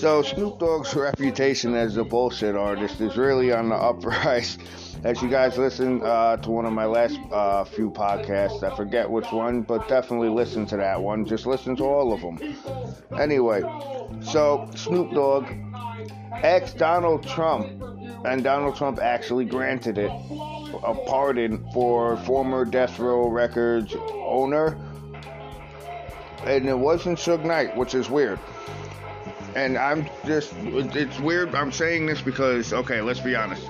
So Snoop Dogg's reputation as a bullshit artist is really on the uprise. As you guys listen uh, to one of my last uh, few podcasts, I forget which one, but definitely listen to that one. Just listen to all of them. Anyway, so Snoop Dogg ex Donald Trump, and Donald Trump actually granted it a pardon for former Death Row Records owner, and it wasn't Suge Knight, which is weird and I'm just, it's weird. I'm saying this because, okay, let's be honest.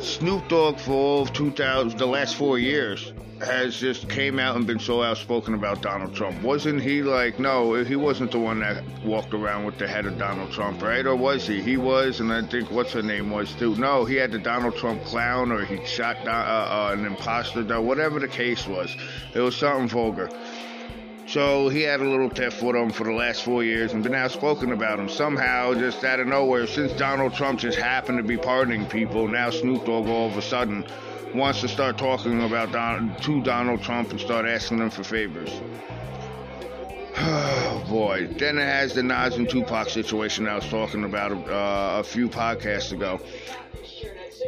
Snoop Dogg for all 2000, the last four years, has just came out and been so outspoken about Donald Trump. Wasn't he like, no, he wasn't the one that walked around with the head of Donald Trump, right? Or was he? He was, and I think what's her name was too. No, he had the Donald Trump clown, or he shot uh, uh, an imposter, whatever the case was. It was something vulgar. So he had a little tiff with him for the last four years and been outspoken about him. Somehow, just out of nowhere, since Donald Trump just happened to be pardoning people, now Snoop Dogg all of a sudden wants to start talking about Don, to Donald Trump and start asking him for favors. Oh boy. Then it has the Nas and Tupac situation I was talking about uh, a few podcasts ago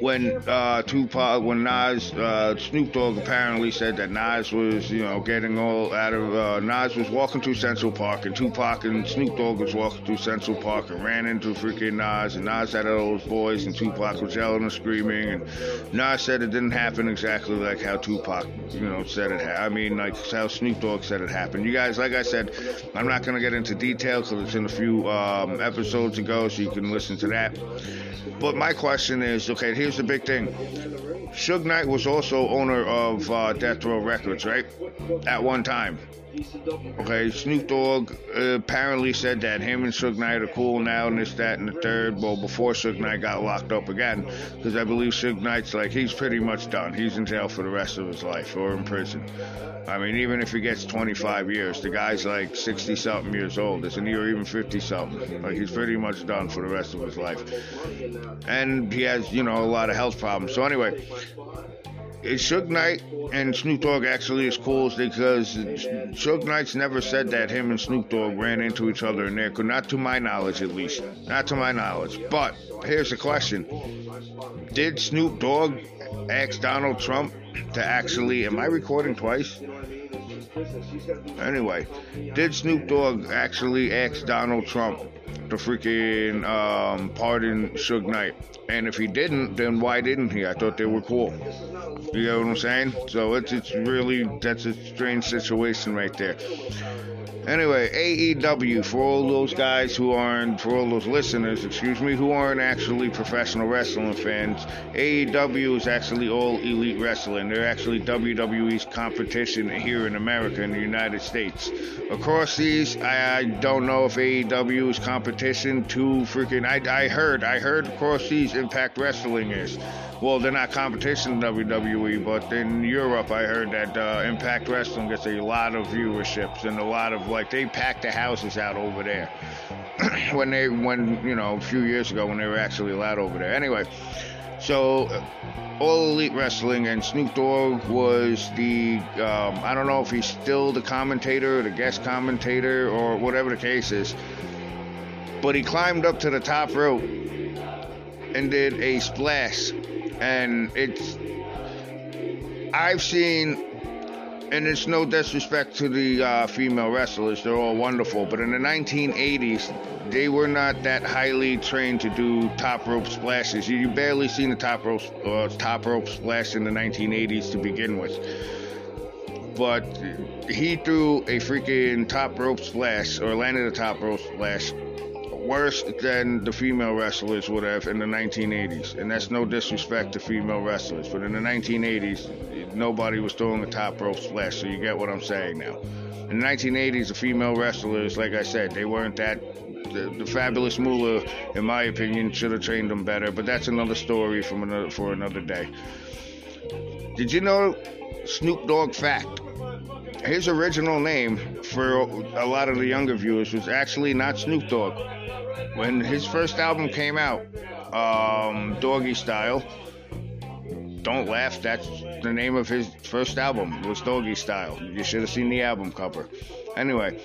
when uh, Tupac, when Nas, uh, Snoop Dogg apparently said that Nas was, you know, getting all out of, uh, Nas was walking through Central Park and Tupac and Snoop Dogg was walking through Central Park and ran into freaking Nas and Nas had all those boys and Tupac was yelling and screaming and Nas said it didn't happen exactly like how Tupac, you know, said it. Ha- I mean, like how Snoop Dogg said it happened. You guys, like I said, I'm not gonna get into details because it's in a few um, episodes ago, so you can listen to that. But my question is, okay, here's the big thing. Suge Knight was also owner of uh, Death Row Records, right? At one time. Okay, Snoop Dogg uh, apparently said that him and Suge Knight are cool now, and this, that, and the third. Well, before Suge Knight got locked up again, because I believe Suge Knight's like he's pretty much done. He's in jail for the rest of his life or in prison. I mean, even if he gets 25 years, the guy's like 60 something years old, isn't he, or even 50 something? Like he's pretty much done for the rest of his life, and he has you know a lot of health problems. So anyway, is Suge Knight and Snoop Dogg actually as cool because Suge Knight's never said that him and Snoop Dogg ran into each other in there, not to my knowledge at least, not to my knowledge. But here's the question: Did Snoop Dogg ask Donald Trump to actually? Am I recording twice? Anyway, did Snoop Dogg actually ask Donald Trump to freaking um, pardon Suge Knight? And if he didn't, then why didn't he? I thought they were cool. You know what I'm saying? So it's it's really that's a strange situation right there. Anyway, AEW for all those guys who aren't, for all those listeners, excuse me, who aren't actually professional wrestling fans, AEW is actually all elite wrestling. They're actually WWE's competition here in America, in the United States. Across these, I, I don't know if AEW is competition to freaking. I, I heard, I heard these Impact Wrestling is well, they're not competition in WWE, but in Europe, I heard that uh, Impact Wrestling gets a lot of viewerships and a lot of like they pack the houses out over there when they when you know a few years ago when they were actually allowed over there. Anyway, so uh, all elite wrestling and Snoop Dogg was the um, I don't know if he's still the commentator or the guest commentator or whatever the case is, but he climbed up to the top rope and did a splash and it's I've seen, and it's no disrespect to the uh, female wrestlers; they're all wonderful. But in the 1980s, they were not that highly trained to do top rope splashes. You barely seen a top rope uh, top rope splash in the 1980s to begin with. But he threw a freaking top rope splash, or landed a top rope splash worse than the female wrestlers would have in the 1980s. And that's no disrespect to female wrestlers, but in the 1980s, nobody was throwing the top rope splash, so you get what I'm saying now. In the 1980s, the female wrestlers, like I said, they weren't that. The, the fabulous Moolah, in my opinion, should have trained them better, but that's another story from another for another day. Did you know Snoop Dogg fact? His original name for a lot of the younger viewers was actually not Snoop Dogg. When his first album came out, um, Doggy Style, don't laugh. That's the name of his first album. Was Doggy Style. You should have seen the album cover. Anyway,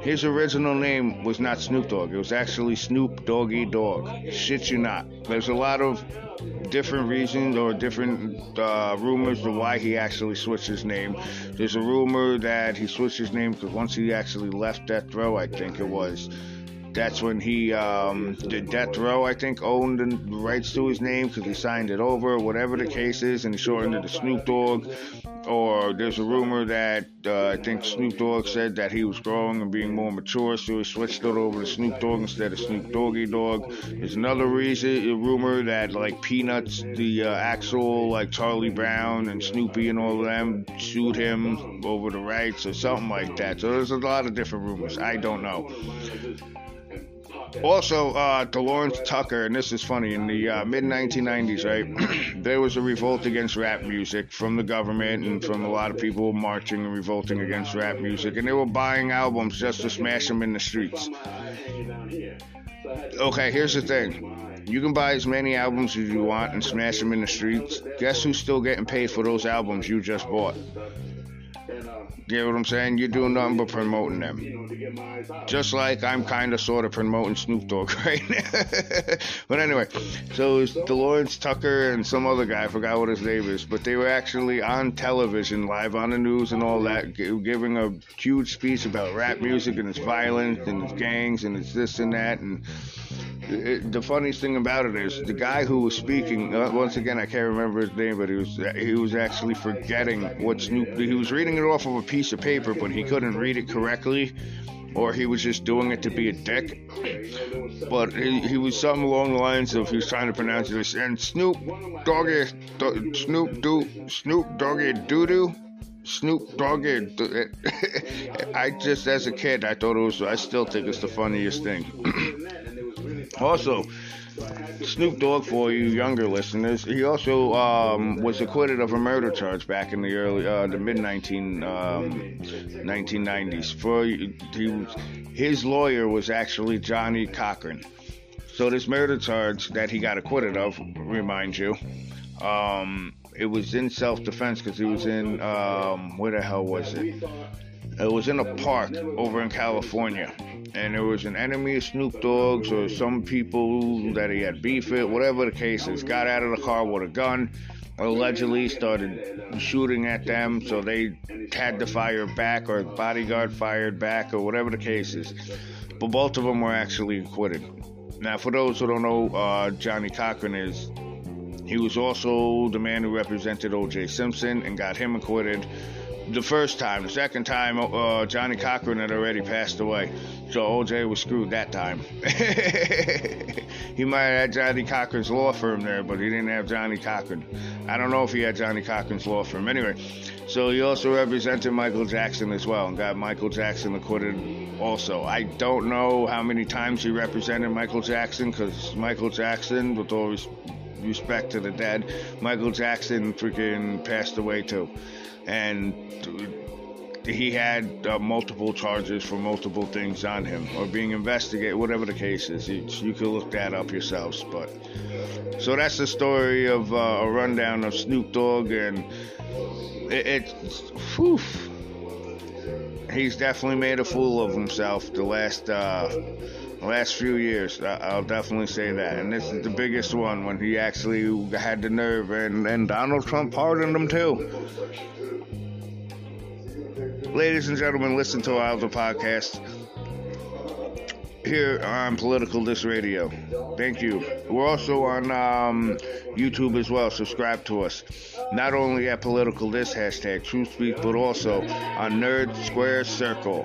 his original name was not Snoop Dogg. It was actually Snoop Doggy Dogg. Shit you not. There's a lot of different reasons or different uh, rumors to why he actually switched his name. There's a rumor that he switched his name because once he actually left Death Row, I think it was that's when he um, did Death Row, I think, owned the rights to his name because he signed it over, whatever the case is, and he shortened it to Snoop Dogg. Or there's a rumor that uh, I think Snoop Dogg said that he was growing and being more mature, so he switched it over to Snoop Dogg instead of Snoop Doggy Dogg. There's another reason, a rumor that like Peanuts, the uh, actual like Charlie Brown and Snoopy and all of them sued him over the rights or something like that. So there's a lot of different rumors. I don't know. Also, uh, to Lawrence Tucker, and this is funny, in the uh, mid 1990s, right, there was a revolt against rap music from the government and from a lot of people marching and revolting against rap music, and they were buying albums just to smash them in the streets. Okay, here's the thing. You can buy as many albums as you want and smash them in the streets. Guess who's still getting paid for those albums you just bought? You know what I'm saying? You're doing nothing but promoting them. Just like I'm kind of sort of promoting Snoop Dogg right now. but anyway, so it's Lawrence Tucker and some other guy, I forgot what his name is, but they were actually on television, live on the news and all that, giving a huge speech about rap music and its violence and its gangs and its this and that. And it, the funniest thing about it is the guy who was speaking. Uh, once again, I can't remember his name, but he was he was actually forgetting what Snoop. He was reading it off of a piece of paper, but he couldn't read it correctly, or he was just doing it to be a dick. But he, he was something along the lines of he was trying to pronounce this and Snoop Doggy do, Snoop Do Snoop Doggy Doo Doo. Snoop Doggy. I just, as a kid, I thought it was. I still think it's the funniest thing. also, Snoop Dogg, for you younger listeners, he also um, was acquitted of a murder charge back in the early, uh, the mid 19, um, 1990s. For he his lawyer was actually Johnnie Cochran. So this murder charge that he got acquitted of, remind you, um, it was in self-defense because he was in um, where the hell was it? It was in a park over in California, and there was an enemy of Snoop Dogg's or some people that he had beef with, whatever the case is. Got out of the car with a gun, allegedly started shooting at them, so they had to fire back, or bodyguard fired back, or whatever the case is. But both of them were actually acquitted. Now, for those who don't know, uh, Johnnie Cochran is he was also the man who represented O.J. Simpson and got him acquitted the first time. The second time, uh, Johnnie Cochran had already passed away, so OJ was screwed that time. he might have had Johnnie Cochran's law firm there, but he didn't have Johnnie Cochran. I don't know if he had Johnnie Cochran's law firm. Anyway, so he also represented Michael Jackson as well and got Michael Jackson acquitted also. I don't know how many times he represented Michael Jackson because Michael Jackson, with all respect to the dead, Michael Jackson freaking passed away too and he had uh, multiple charges for multiple things on him or being investigated, whatever the case is. You, you can look that up yourselves. But so that's the story of uh, a rundown of Snoop Dogg, and it, it's whew, he's definitely made a fool of himself the last uh, last few years. I'll definitely say that. And this is the biggest one when he actually had the nerve, and, and Donald Trump pardoned him too. Ladies and gentlemen, listen to our other podcast here on Political This Radio. Thank you. We're also on um, YouTube as well. Subscribe to us. Not only at Political This hashtag True Speak, but also on Nerd Square Circle.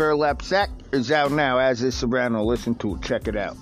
Burlap Sack is out now, as is Soprano. Listen to it, check it out.